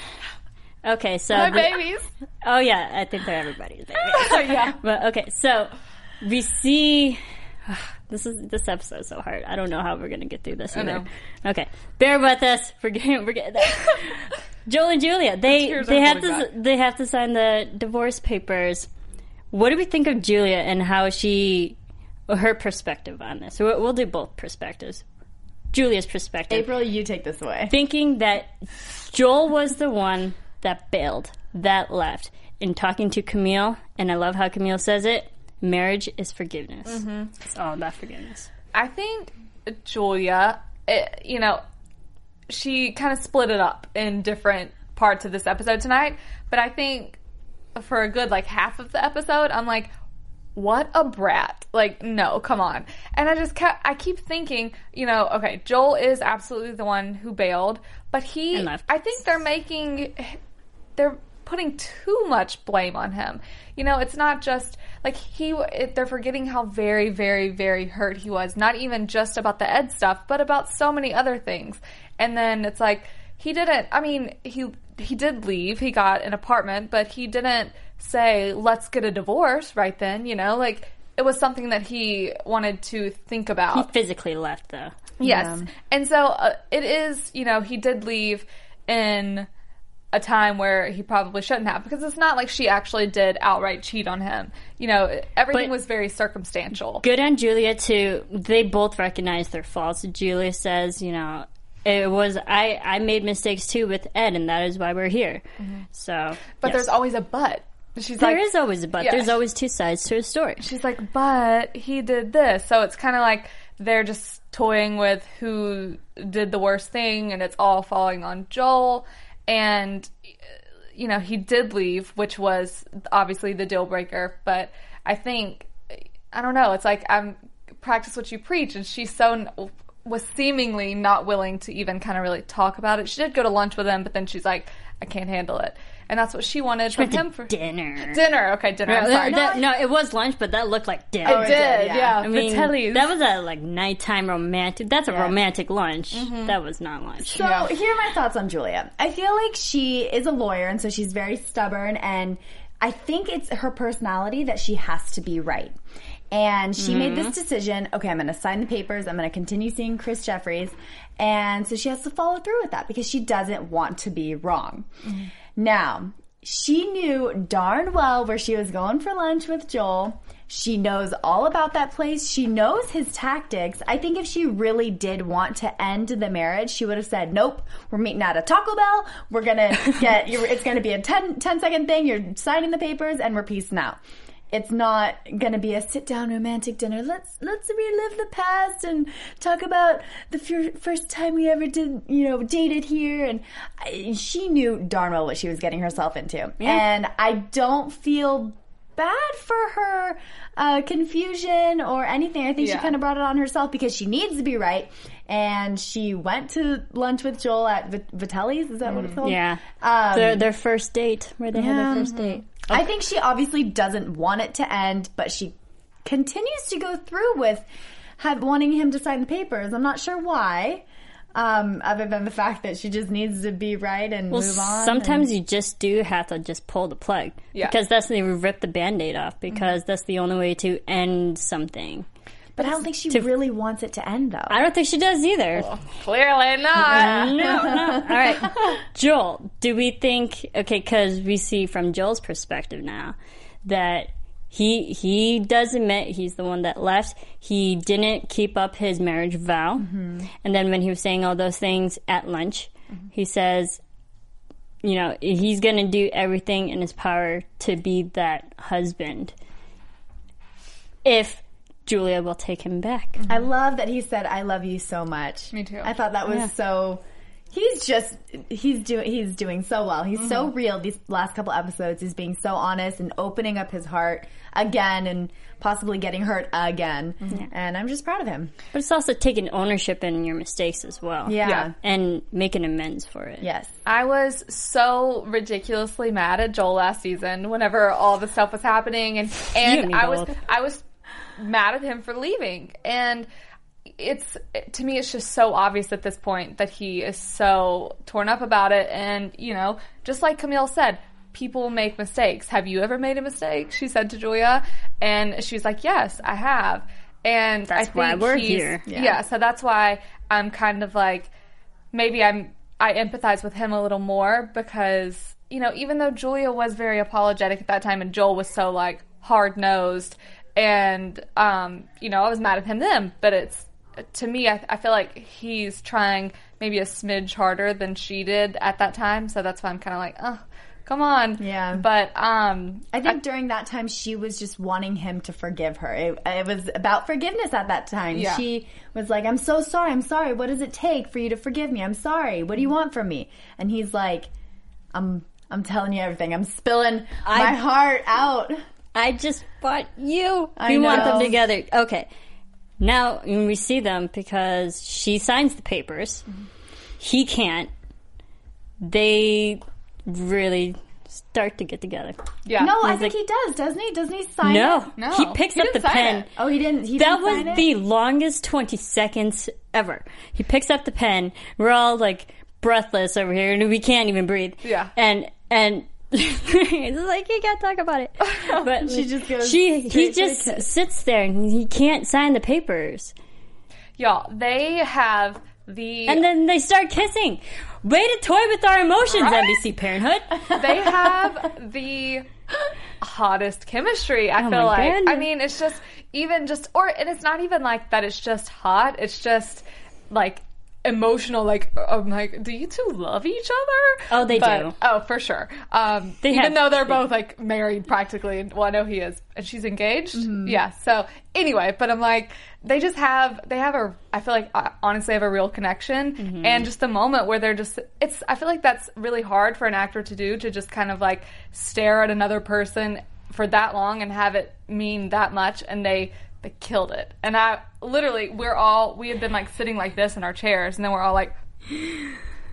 S1: Okay, so
S2: my
S1: the-
S2: babies
S1: Oh yeah, I think they're everybody's baby. *laughs*
S2: yeah
S1: But okay, so we see *sighs* this is this episode's so hard. I don't know how we're gonna get through this either.
S2: know.
S1: Okay, bear with us. Forget forget that. Joel and Julia, they they have to
S2: holding
S1: they have to sign the divorce papers. What do we think of Julia and how she her perspective on this? We'll, we'll do both perspectives. Julia's perspective
S3: April, you take this away.
S1: thinking that Joel was the one that bailed, that left. In talking to Camille, and I love how Camille says it, marriage is forgiveness.
S2: Mm-hmm.
S1: It's all about forgiveness.
S2: I think Julia, it, you know, she kind of split it up in different parts of this episode tonight. But I think for a good like half of the episode, I'm like, what a brat. Like, no, come on. And I just kept, I keep thinking, you know, okay, Joel is absolutely the one who bailed, but he, I think they're making, they're putting too much blame on him. You know, it's not just like he, it, they're forgetting how very, very, very hurt he was. Not even just about the Ed stuff, but about so many other things. And then it's like, he didn't, I mean, he, he did leave. He got an apartment, but he didn't say, let's get a divorce right then, you know? Like, it was something that he wanted to think about.
S1: He physically left, though.
S2: Yes. And so uh, it is, you know, he did leave in a time where he probably shouldn't have because it's not like she actually did outright cheat on him. You know, everything
S1: But-
S2: was very circumstantial.
S1: Good on Julia, too. They both recognize their faults. Julia says, you know, it was, I, I made mistakes too with Ed, and that is why we're here. So,
S2: Mm-hmm. But
S1: yes.
S2: there's always a but. She's
S1: There
S2: like,
S1: is always a but.
S2: Yeah.
S1: There's always two sides to a story.
S2: she's like, but he did this. So it's kind of like they're just toying with who did the worst thing, and it's all falling on Joel. And you know, he did leave, which was obviously the deal breaker. But I think I don't know. It's like I'm practice what you preach, and she's so was seemingly not willing to even kind of really talk about it. She did go to lunch with him, but then she's like, I can't handle it. And that's what she wanted from
S1: went to
S2: him for
S1: dinner.
S2: Dinner, okay, dinner. I'm
S1: No,
S2: sorry.
S1: that- no, it was lunch, but that looked like dinner.
S2: Oh, it did, yeah.
S1: I mean,
S2: Vitelli's.
S1: that was a like nighttime romantic. That's a
S3: Yeah.
S1: romantic lunch.
S2: Mm-hmm.
S1: That was not lunch.
S3: So here are my thoughts on Julia. I feel like she is a lawyer, and so she's very stubborn, and I think it's her personality that she has to be right. And she made this mm-hmm. decision. Okay, I'm going to sign the papers. I'm going to continue seeing Chris Jeffries, and so she has to follow through with that because she doesn't want to be wrong. Mm-hmm. Now, she knew darn well where she was going for lunch with Joel. She knows all about that place. She knows his tactics. I think if she really did want to end the marriage, she would have said, Nope, we're meeting at a Taco Bell. We're going *laughs* to get, you're- it's going to be a 10, 10 second thing. You're signing the papers and we're peacing out. It's not going to be a sit down romantic dinner. Let's let's relive the past and talk about the fir- first time we ever did, you know, dated here. And I, she knew darn well what she was getting herself into. And I don't feel bad for her uh, confusion or anything. I think
S2: Yeah.
S3: she kind of brought it on herself because she needs to be right. And she went to lunch with Joel at Vit- Vitelli's. Is that what it's called?
S1: Yeah,
S3: Um,
S1: their their first date where they had their first date.
S3: I think she obviously doesn't want it to end, but she continues to go through with have, wanting him to sign the papers. I'm not sure why, um, other than the fact that she just needs to be right and
S1: Well,
S3: move on.
S1: sometimes
S3: and-
S1: you just do have to just pull the plug
S2: Yeah.
S1: because that's the rip the band-aid off because that's the only way to end something.
S3: But I don't think she
S1: to-
S3: really wants it to end, though.
S1: I don't think she does either.
S2: Clearly not.
S1: no, no. All right, *laughs* Joel. Do we think okay? Because we see from Joel's perspective now that he he does admit he's the one that left. He didn't keep up his marriage vow, mm-hmm. and then when he was saying all those things at lunch, mm-hmm. he says, you know, he's going to do everything in his power to be that husband. If Julia will take him back. Mm-hmm.
S3: I love that he said, "I love you so much."
S2: Me too.
S3: I thought that was
S1: Yeah.
S3: so. He's just he's doing he's doing so well. He's so mm-hmm. real. These last couple episodes, he's being so honest and opening up his heart again, and possibly getting hurt again. Mm-hmm. And I'm just proud of him.
S1: But it's also taking ownership in your mistakes as well.
S3: Yeah.
S2: Yeah.
S1: And making amends for it.
S3: Yes.
S2: I was so ridiculously mad at Joel last season whenever all the stuff was happening and
S1: and
S2: and I was. I was mad at him for leaving. And it's to me it's just so obvious at this point that he is so torn up about it. And you know just like Camille said people make mistakes. Have you ever made a mistake? She said to Julia and she's like yes I have. And
S1: That's
S2: I think
S1: why we're
S2: he's-
S1: here.
S2: yeah. So that's why I'm kind of like maybe I'm I empathize with him a little more because you know even though Julia was very apologetic at that time and Joel was so like hard nosed and um you know I was mad at him then but it's to me I, I feel like he's trying maybe a smidge harder than she did at that time so that's why I'm kind of like oh come on
S3: Yeah.
S2: but um
S3: I think during that time she was just wanting him to forgive her. It, it was about forgiveness at that time.
S2: Yeah.
S3: She was like, "I'm so sorry. I'm sorry. What does it take for you to forgive me? I'm sorry. What do you want from me?" And he's like, "I'm I'm telling you everything. I'm spilling my heart out."
S1: I just bought you.
S3: I
S1: you want them together. Okay. Now we see them because she signs the papers. He can't. They really start to get together.
S2: yeah
S3: No, I think
S1: like-
S3: he does, doesn't he? Doesn't he sign
S1: No,
S3: it?
S2: No,
S1: he picks
S2: he
S1: up the pen.
S2: it.
S3: Oh, he didn't. He
S1: That
S3: didn't
S1: was
S3: sign it?
S1: the longest 20 seconds ever. He picks up the pen. We're all like breathless over here and we can't even breathe.
S2: Yeah.
S1: And, and, it's like you can't talk about it. *laughs* Oh, but
S3: She just goes
S1: She he
S3: straight to the
S1: just sits there and he can't sign the papers.
S2: y'all they have the
S1: And then they start kissing. Way to toy with our emotions,
S2: Right?
S1: NBC Parenthood. *laughs*
S2: they have the hottest chemistry. I
S1: Oh
S2: feel like.
S1: goodness.
S2: I mean, it's just even just, or and it's not even like that. It's just hot. It's just like emotional. Like I'm like, do you two love each other?
S1: Oh, they
S2: But-
S1: do.
S2: Oh, for sure. Um,
S1: They
S2: even
S1: have-
S2: though they're both like married practically. and- Well, I know he is, and she's engaged.
S1: Mm-hmm.
S2: Yeah. So anyway, but I'm like, they just have they have a. I feel like uh, honestly have a real connection,
S1: Mm-hmm.
S2: and just a moment where they're just. It's. I feel like that's really hard for an actor to do to just kind of like stare at another person for that long and have it mean that much, and they. They killed it, and I literally, we're all we had been like sitting like this in our chairs, and then we're all like, I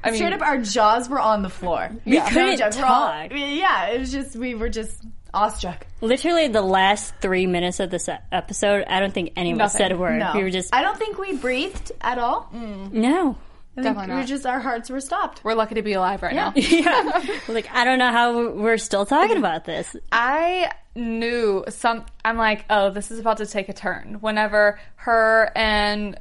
S2: mean,
S3: Straight up, our jaws were on the floor.
S1: We
S3: No
S1: couldn't
S3: joke, we're all-
S1: talk.
S3: yeah, it was just we were just awestruck.
S1: Literally, the last three minutes of this episode, I don't think anyone
S2: Nothing.
S1: said a word.
S3: No,
S1: We were just
S3: I don't think we breathed at all. Mm.
S1: no.
S3: I think
S2: Definitely
S3: we were
S2: not.
S3: just our hearts were stopped.
S2: we're lucky to be alive right now. *laughs*
S1: yeah. Like I don't know how we're still talking *laughs* about this.
S2: I knew some. I'm like, oh, this is about to take a turn. Whenever her and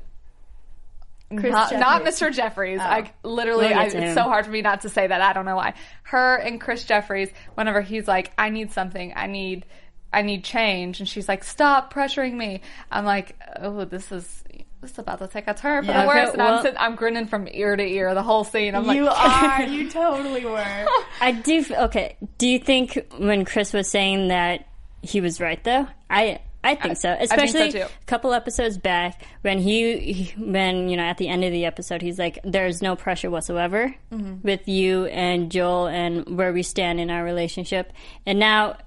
S3: Chris
S2: not, not Mr. Jeffries. Oh. I literally,
S1: We'll
S2: I, it's so hard for me not to say that. I don't know why. Her and Chris Jeffries. Whenever he's like, I need something. I need. I need change, and she's like, "Stop pressuring me." I'm like, "Oh, this is this is about to take a turn for
S3: Yeah.
S2: the worse."
S1: Okay,
S2: and I'm,
S1: well-
S2: sit- I'm grinning from ear to ear the whole scene. I'm
S3: you
S2: like, *laughs*
S3: are. You totally were. *laughs*
S1: I do. Okay. Do you think when Chris was saying that he was right though? I I think so.
S2: so
S1: Especially
S2: too.
S1: a couple episodes back when he, he- when you know at the end of the episode he's like, "There's no pressure whatsoever
S2: Mm-hmm.
S1: with you and Joel and where we stand in our relationship." And now.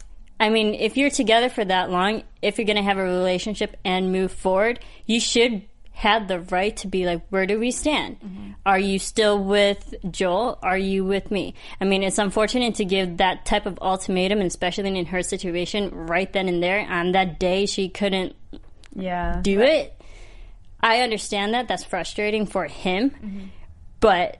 S1: I mean, if you're together for that long, if you're going to have a relationship and move forward, you should have the right to be like, where do we stand? Mm-hmm. Are you still with Joel? Are you with me? I mean, it's unfortunate to give that type of ultimatum, especially in her situation, right then and there. On that day, she couldn't
S3: Yeah.
S1: do it. I understand that. That's frustrating for him. Mm-hmm. But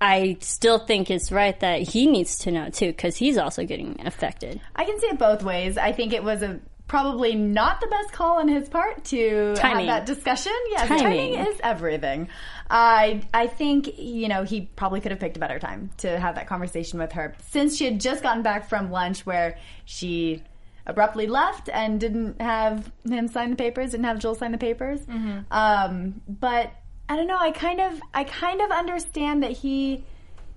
S1: I still think it's right that he needs to know too, because he's also getting affected.
S3: I can see it both ways. I think it was a probably not the best call on his part to
S1: Timing.
S3: have that discussion. Yes,
S1: Timing.
S3: timing, is everything. I I think you know he probably could have picked a better time to have that conversation with her since she had just gotten back from lunch where she abruptly left and didn't have him sign the papers, didn't have Joel sign the papers. Um, but I don't know. I kind of I kind of understand that he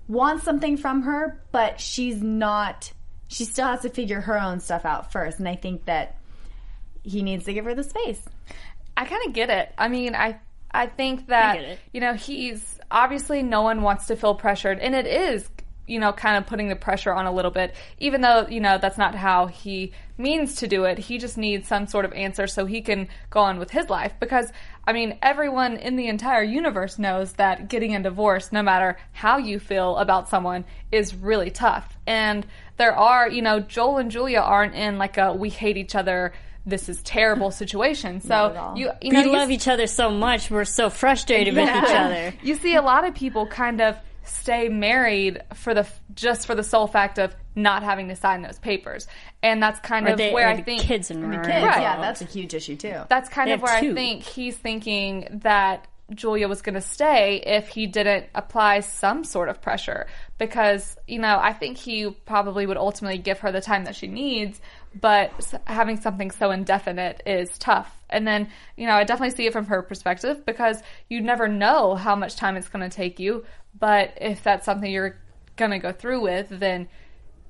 S3: wants something from her, but she's not. She still has to figure her own stuff out first, and I think that he needs to give her the space.
S2: I kind of get it. I mean, I I think that
S1: it.
S2: you know he's obviously no one wants to feel pressured, and it is you know kind of putting the pressure on a little bit, even though you know that's not how he means to do it. He just needs some sort of answer so he can go on with his life. Because I mean, everyone in the entire universe knows that getting a divorce, no matter how you feel about someone, is really tough. And there are you know Joel and Julia aren't in like a we hate each other. This is terrible situation. So
S3: all.
S2: you you know
S1: we
S2: you
S1: love each other so much. We're so frustrated with each other.
S2: you see a lot of people kind of stay married for the just for the sole fact of not having to sign those papers, and that's kind
S1: Or
S2: of
S1: they,
S2: where I
S1: the
S2: think
S1: kids and
S3: Kids,
S2: Right.
S3: yeah, that's a huge issue too.
S2: that's kind
S1: They
S2: of
S1: have
S2: where I think he's thinking that Julia was going to stay if he didn't apply some sort of pressure. Because, you know, I think he probably would ultimately give her the time that she needs, but having something so indefinite is tough. And then, you know, I definitely see it from her perspective because you never know how much time it's going to take you. But if that's something you're going to go through with, then,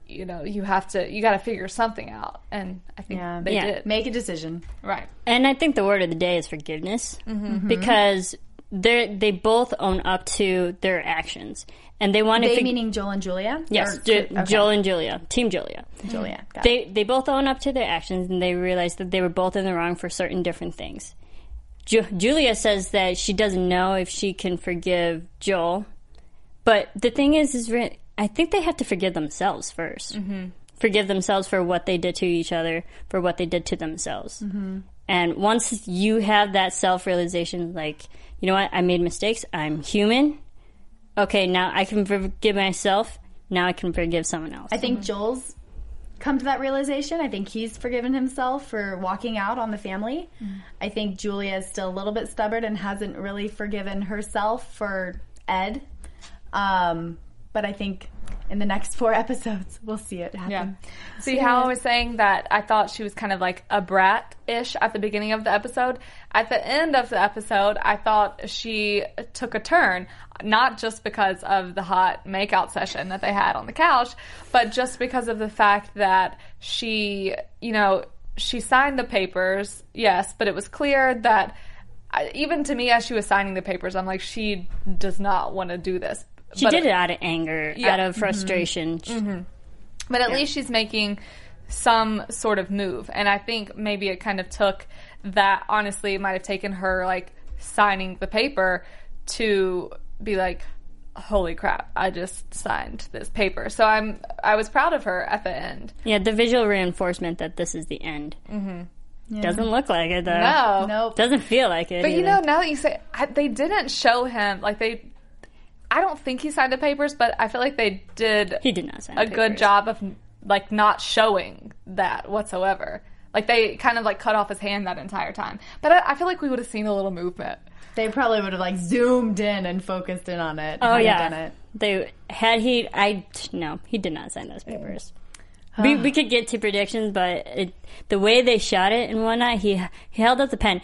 S2: you know, you have to, you got to figure something out. And I think
S3: Yeah.
S2: they
S1: Yeah.
S2: did.
S3: Make a decision.
S2: Right.
S1: And I think the word of the day is forgiveness
S2: Mm-hmm.
S1: because they they both own up to their actions and they want to.
S3: They
S1: fig-
S3: meaning Joel and Julia.
S1: yes,
S3: Or-
S1: Jo-
S3: okay.
S1: Joel and Julia, Team Julia.
S3: Julia. Got it.
S1: They they both own up to their actions and they realize that they were both in the wrong for certain different things. Ju- Julia says that she doesn't know if she can forgive Joel, but the thing is, is re- I think they have to forgive themselves 1st mm-hmm. Forgive themselves for what they did to each other, for what they did to themselves. Mm-hmm. And once you have that self realization, like, you know what, I made mistakes, I'm human. Okay, now I can forgive myself. Now I can forgive someone else.
S3: I think Joel's come to that realization. I think he's forgiven himself for walking out on the family. I think Julia is still a little bit stubborn and hasn't really forgiven herself for Ed. Um, but I think in the next four *laughs* episodes, we'll see it happen.
S2: Yeah. See how I was saying that I thought she was kind of like a brat ish at the beginning of the episode? At the end of the episode, I thought she took a turn, not just because of the hot makeout session that they had on the couch, but just because of the fact that she, you know, she signed the papers, yes, but it was clear that. Even to me, as she was signing the papers, I'm like, she does not want to do this.
S1: She
S2: But-
S1: did it out of anger,
S2: Yeah.
S1: out of frustration.
S2: but at least she's making some sort of move. And I think maybe it kind of took that, honestly, it might have taken her like signing the paper to be like, holy crap, I just signed this paper. So I'm I was proud of her at the end.
S1: Yeah, the visual reinforcement that this is the end.
S2: Mm-hmm.
S1: Doesn't look like it though.
S2: No.
S3: Nope.
S1: Doesn't feel like it.
S2: But you know, now that you say I, they didn't show him like they I don't think he signed the papers, but I feel like they did
S1: he did not sign
S2: a
S1: the
S2: good job of like not showing that whatsoever. Like they kind of like cut off his hand that entire time. But I, I feel like we would have seen a little movement.
S3: They probably would have like zoomed in and focused in on it.
S1: Oh yeah,
S3: done it.
S1: they had he. I no, he did not sign those papers. Hmm. We, we *sighs* could get to predictions, but it, the way they shot it and whatnot, he he held up the pen.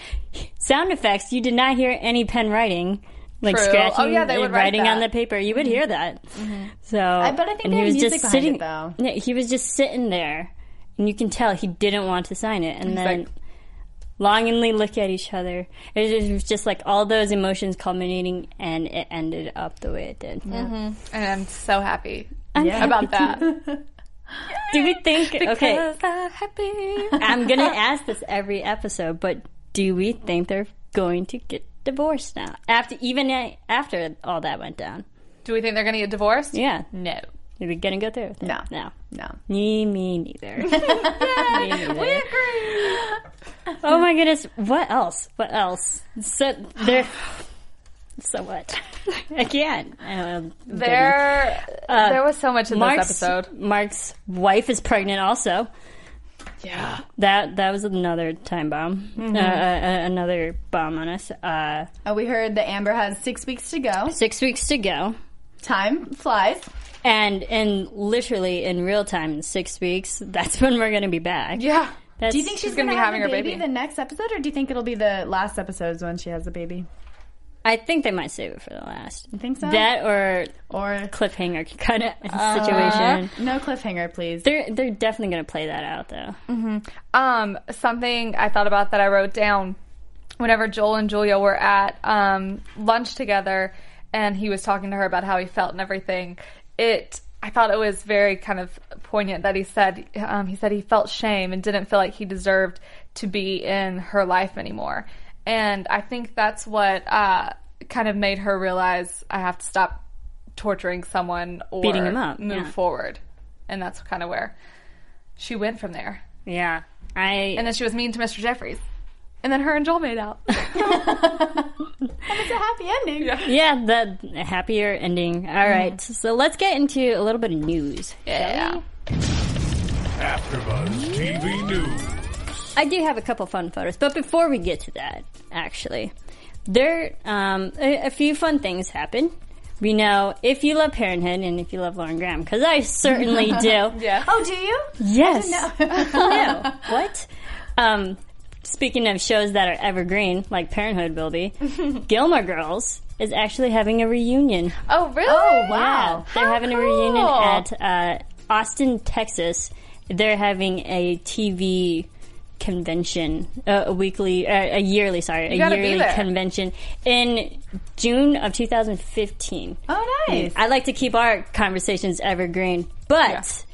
S1: Sound effects, you did not hear any pen writing, like
S2: True.
S1: Oh, scratching,
S2: Oh, yeah, they would
S1: and
S2: write
S1: writing on the paper. You would hear that. Mm-hmm. So,
S3: I- but I think
S1: and
S3: they
S1: he was just sitting.
S3: it, though.
S1: Yeah, he was just sitting there, and you can tell he didn't want to sign it, and
S2: He's
S1: then.
S2: like-
S1: longingly look at each other. It was just like all those emotions culminating, and it ended up the way it did. Mm-hmm.
S2: And I'm so happy
S1: Yeah.
S2: about that. *laughs*
S1: Do we think? okay,
S2: I'm happy.
S1: I'm gonna ask this every episode, but do we think they're going to get divorced now? After even a- after all that went down,
S2: Do we think they're going to get divorced?
S1: yeah.
S2: No.
S1: Are we gonna go through with it?
S3: No.
S1: no,
S3: No.
S1: me, me neither. *laughs* *laughs* me neither. Oh my goodness! What else? What else? So there. So what? *laughs* Again. I can't. Um,
S2: There,
S1: Uh,
S2: there was so much in
S1: Mark's,
S2: this episode.
S1: Mark's wife is pregnant also.
S2: Yeah.
S1: That that was another time bomb.
S2: Mm-hmm.
S1: Uh, uh, another bomb on us. Uh,
S3: Oh, we heard that Amber has six weeks to go.
S1: six weeks to go.
S3: Time flies.
S1: And and literally in real time, in six weeks, *laughs* that's when we're gonna be back.
S2: Yeah.
S1: That's,
S3: Do you think she's,
S2: gonna
S3: gonna,
S2: be
S3: have
S2: having her
S3: baby,
S2: baby.
S3: the next episode, or do you think it'll be the last episodes when she has the baby?
S1: I think they might save it for the last.
S3: You think so?
S1: That or
S3: or
S1: cliffhanger kind of
S2: Uh-huh.
S1: situation.
S3: no cliffhanger, please.
S1: They're they're definitely gonna play that out though.
S2: Um, something I thought about that I wrote down whenever Joel and Julia were at um, lunch together, and he was talking to her about how he felt and everything. It, I thought it was very kind of poignant that he said um, he said he felt shame and didn't feel like he deserved to be in her life anymore. And I think that's what uh, kind of made her realize I have to stop torturing someone or
S1: Beating him up,
S2: move
S1: yeah.
S2: forward. And that's kind of where she went from there.
S1: Yeah, I
S2: And then she was mean to Mr. Jeffries. And then her and Joel made out. *laughs* *laughs*
S3: And it's a happy ending.
S1: yeah the happier ending. All right, so let's get into a little bit of news.
S2: yeah.
S8: AfterBuzz TV News.
S1: I do have a couple fun photos, but before we get to that, actually, there um, a, a few fun things happen. We know if you love Parenthood and if you love Lauren Graham, because I certainly *laughs* do.
S2: Yeah.
S3: Oh, do you?
S1: Yes.
S3: No. *laughs*
S1: no. What? Um, speaking of shows that are evergreen, like Parenthood will be, *laughs* Gilmore Girls is actually having a reunion.
S2: Oh, really?
S3: Oh, wow.
S1: Yeah, they're
S2: How
S1: having a reunion at uh, Austin, Texas. They're having a TV convention, uh, a weekly, uh, a yearly, sorry, a yearly convention in June of 2015.
S3: Oh, nice.
S1: I like to keep our conversations evergreen, but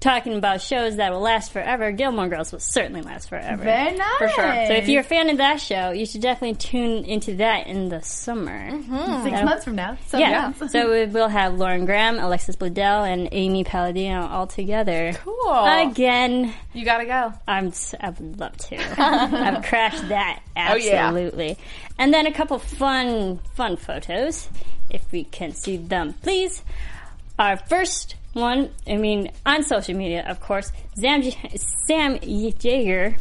S1: talking about shows that will last forever, Gilmore Girls will certainly last forever.
S3: Very nice.
S2: For sure.
S1: So if you're a fan of that show, you should definitely tune into that in the summer. Mm-hmm.
S3: six months from now, so
S1: Yeah.
S3: yeah.
S1: so we- we'll have Lauren Graham, Alexis Bledel, and Amy Palladino all together.
S2: Cool.
S1: Again,
S2: You gotta go.
S1: I'm. s- I would love to. *laughs* I've crashed that
S2: Oh, yeah.
S1: absolutely. And then a couple fun, fun photos, if we can see them, please. Our first one, I mean, on social media, of course, Sam, Sam Jaeger.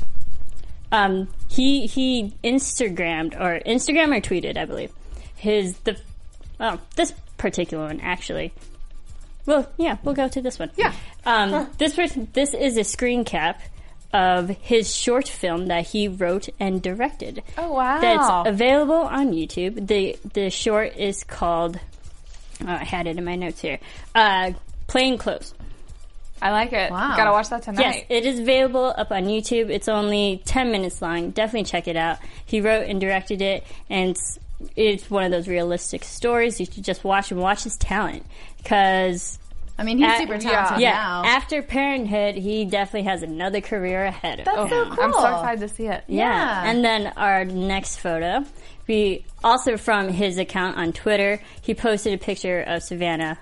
S1: Um, he he Instagrammed or Instagram or tweeted, I believe, his the oh this particular one actually. Well, yeah, we'll go to this one.
S2: Yeah.
S1: Um, this person, this is a screen cap of his short film that he wrote and directed.
S2: Oh, wow.
S1: That's available on YouTube. the The short is called. Oh, I had it in my notes here. Uh, Plain Clothes.
S2: I like it.
S3: Wow.
S2: Gotta watch that tonight.
S1: Yes, it is available up on YouTube. It's only 10 minutes long. Definitely check it out. He wrote and directed it, and it's, it's one of those realistic stories. You should just watch and watch his talent. Because
S3: I mean, he's
S1: At-
S3: super talented
S1: yeah,
S3: now.
S1: After Parenthood, he definitely has another career ahead of
S3: That's
S1: him.
S3: That's so cool.
S2: I'm so excited to see it.
S1: Yeah.
S3: Yeah.
S1: And then our next photo, we also from his account on Twitter, he posted a picture of Savannah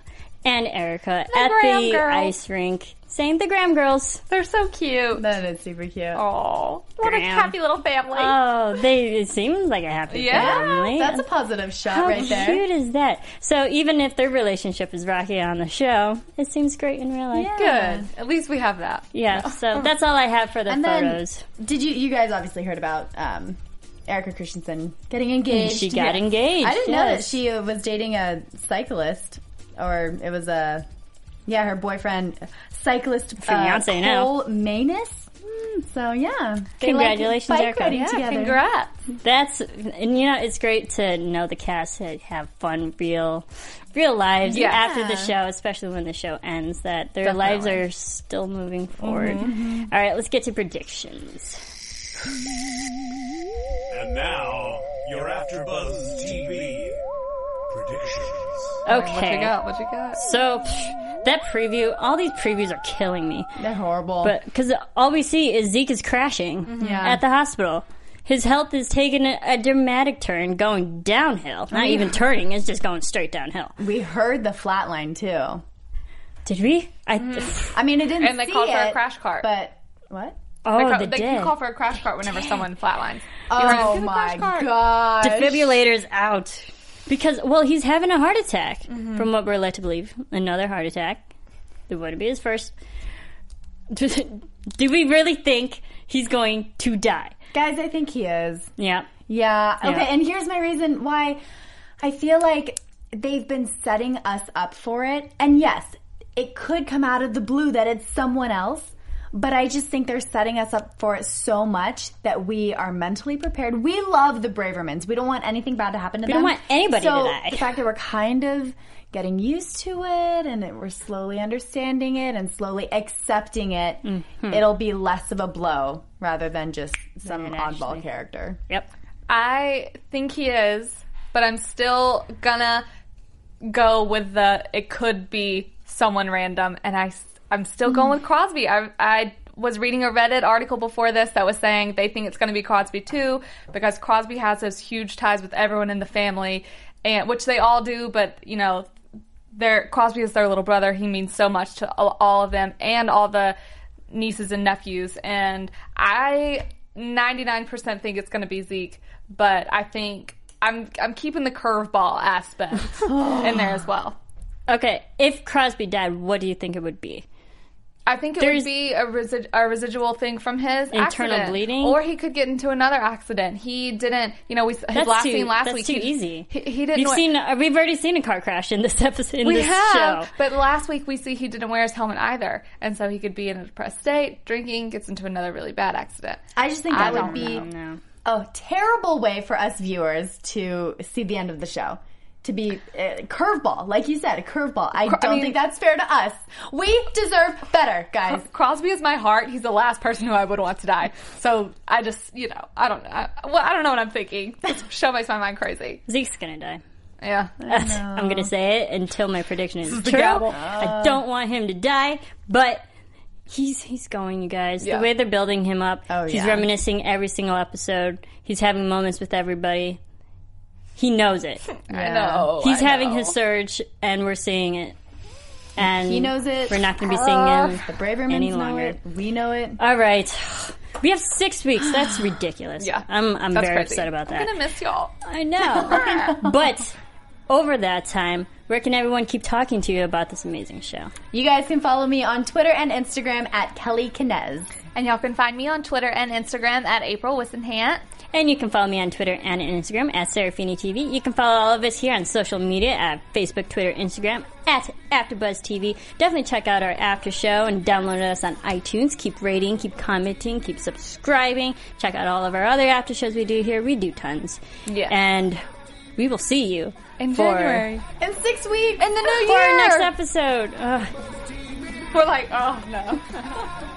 S1: and Erika at the
S2: girls.
S1: ice rink saying the Graham girls.
S2: They're so cute.
S3: That is super cute.
S2: Oh, what a happy little family.
S1: Oh, they it seems like a happy
S2: Yeah,
S1: family.
S3: That's a positive shot
S1: How
S3: right there.
S1: How cute is that? So even if their relationship is rocky on the show, it seems great in real life.
S3: Yeah.
S2: Good. At least we have that.
S1: Yeah, so *laughs* that's all I have for the
S3: And then,
S1: photos.
S3: did you? You guys obviously heard about um, Erika Christensen getting engaged.
S1: She got engaged,
S3: I didn't know that she uh, was dating a cyclist, or it was a yeah, her boyfriend, cyclist uh,
S1: now.
S3: Cole Maness. Mm, So yeah,
S1: Congratulations,
S3: like Erika.
S1: Yeah,
S3: together.
S2: Congrats.
S1: That's and you know it's great to know the cast have fun, real, real lives
S2: Yeah.
S1: after the show, especially when the show ends. That their lives are still moving forward.
S3: Mm-hmm.
S1: All right, let's get to predictions.
S8: And now, your AfterBuzz TV predictions.
S1: Okay,
S2: What you got? What you got?
S1: so psh, that preview, all these previews are killing me.
S3: They're horrible.
S1: But because all we see is Zeke is crashing mm-hmm.
S3: Yeah.
S1: at the hospital. His health is taking a, a dramatic turn, going downhill. Not even turning; it's just going straight downhill.
S3: we heard the flatline too.
S1: Did we? I mm-hmm.
S3: I mean, it didn't.
S2: And they
S3: see
S2: called for a
S3: it,
S2: crash cart.
S3: But what?
S1: Oh,
S2: they, ca-
S1: they,
S2: they
S1: did.
S2: you call for a crash cart whenever someone flatlines.
S3: Oh
S2: "Get a
S3: my
S2: crash cart."
S3: god!
S1: defibrillators out because well he's having a heart attack
S2: Mm-hmm.
S1: from what we're led to believe another heart attack it wouldn't be his first do, *laughs* do we really think he's going to die
S3: Guys, I think he is.
S1: yeah
S3: Yeah.
S1: Yeah.
S3: Okay. And here's my reason why I feel like they've been setting us up for it. And yes, it could come out of the blue that it's someone else. But I just think they're setting us up for it so much that we are mentally prepared. We love the Bravermans. We don't want anything bad to happen to
S1: We
S3: them.
S1: We don't want anybody to die.
S3: The fact that we're kind of getting used to it and that we're slowly understanding it and slowly accepting it,
S1: Mm-hmm.
S3: it'll be less of a blow rather than just some
S1: Than
S3: oddball
S1: actually-
S3: character.
S1: yep
S2: I think he is, but I'm still gonna go with the it could be someone random, and I I'm still going with mm. Crosby. I I was reading a Reddit article before this that was saying they think it's going to be Crosby too because Crosby has those huge ties with everyone in the family, and which they all do, but you know. Their Crosby is their little brother. He means so much to all, all of them and all the nieces and nephews. And I 99% think it's going to be Zeke, but I think I'm I'm keeping the curveball aspect *laughs* in there as well.
S1: okay if crosby died what do you think it would be
S2: I think it
S1: There's-
S2: would be a, resi- a residual thing from his
S1: Internal
S2: accident.
S1: bleeding?
S2: or he could get into another accident. He didn't, you know, we his
S1: that's
S2: last
S1: too,
S2: scene last
S1: that's
S2: week.
S1: too
S2: he,
S1: easy
S2: He, he didn't.
S1: we've
S2: wear-
S1: seen uh, we've already seen a car crash in this *laughs* episode in
S2: we
S1: this
S2: have,
S1: show
S2: but last week we see he didn't wear his helmet either, and so he could be in a depressed state, drinking, gets into another really bad accident.
S3: I just think
S2: I
S3: that would be
S1: no.
S3: a terrible way for us viewers to see the end of the show. To be uh, curveball, like you said, a curveball. I don't
S2: mean-
S3: think that's fair to us. We deserve better, guys.
S2: Crosby is my heart. He's the last person who I would want to die. So I just, you know, I don't know. I, well, I don't know what I'm thinking. This show makes my mind crazy.
S1: zeke's gonna die
S2: Yeah.
S1: I'm gonna say it until my prediction is
S2: the
S1: true.
S2: gavel.
S1: I don't want him to die, but he's he's going, you guys.
S2: Yeah.
S1: The way they're building him up,
S3: Oh,
S1: he's
S3: yeah.
S1: reminiscing every single episode. He's having moments with everybody. He knows it. *laughs*
S2: I know.
S1: he's
S2: I
S1: having
S2: know.
S1: his surge, and we're seeing it. And
S3: He knows it.
S1: We're not going to be seeing him
S3: The Bravermans
S1: any
S3: know
S1: longer.
S3: it. We know it.
S1: All right. We have six weeks. That's *sighs* ridiculous.
S2: Yeah.
S1: I'm I'm
S2: That's
S1: very
S2: crazy.
S1: upset about that.
S2: I'm gonna miss y'all.
S1: I know. *laughs* but over that time, where can everyone keep talking to you about this amazing show?
S3: You guys can follow me on Twitter and Instagram at Kelly Kinez.
S2: And y'all can find me on Twitter and Instagram at April Wissenhant.
S1: And you can follow me on Twitter and Instagram at Serafini TV. You can follow all of us here on social media at Facebook, Twitter, Instagram at AfterBuzz TV. Definitely check out our after show and download us on iTunes. Keep rating, keep commenting, keep subscribing. Check out all of our other after shows we do here. We do tons.
S2: Yeah.
S1: And we will see you
S2: In
S1: for,
S2: January.
S3: In six weeks.
S2: In the new
S1: for
S2: year.
S1: our next episode. Ugh.
S2: We're like, oh no. *laughs*